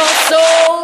no soul.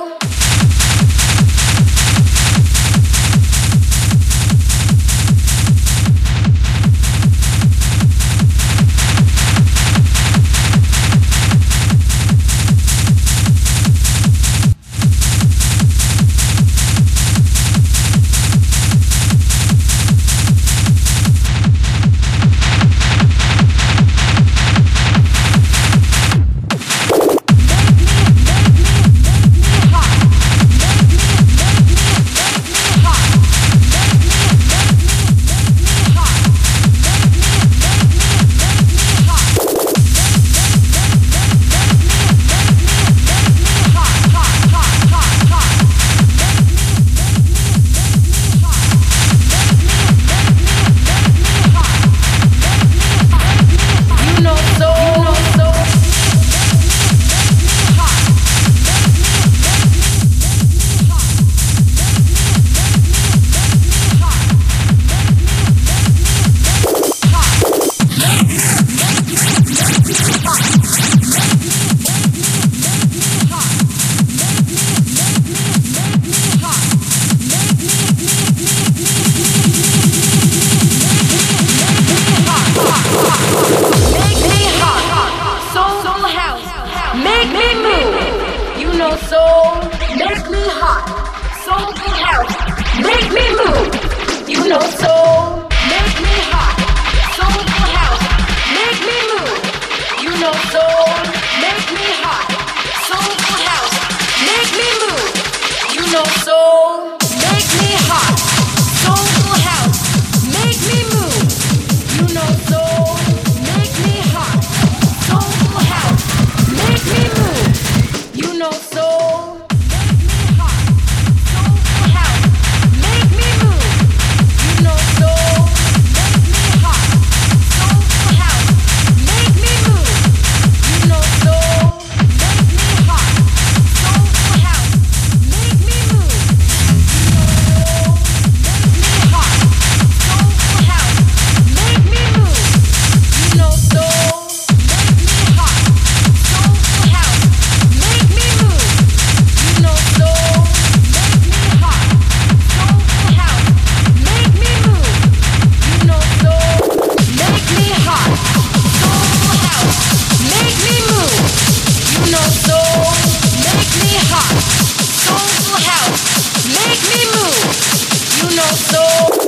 your soul.